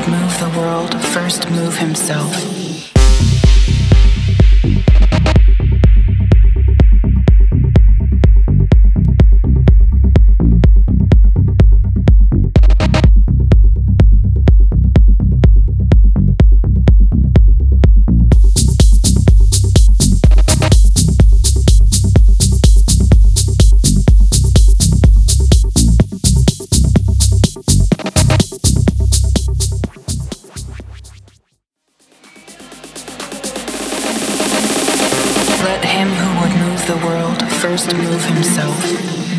would move the world, first move himself. The world first move himself.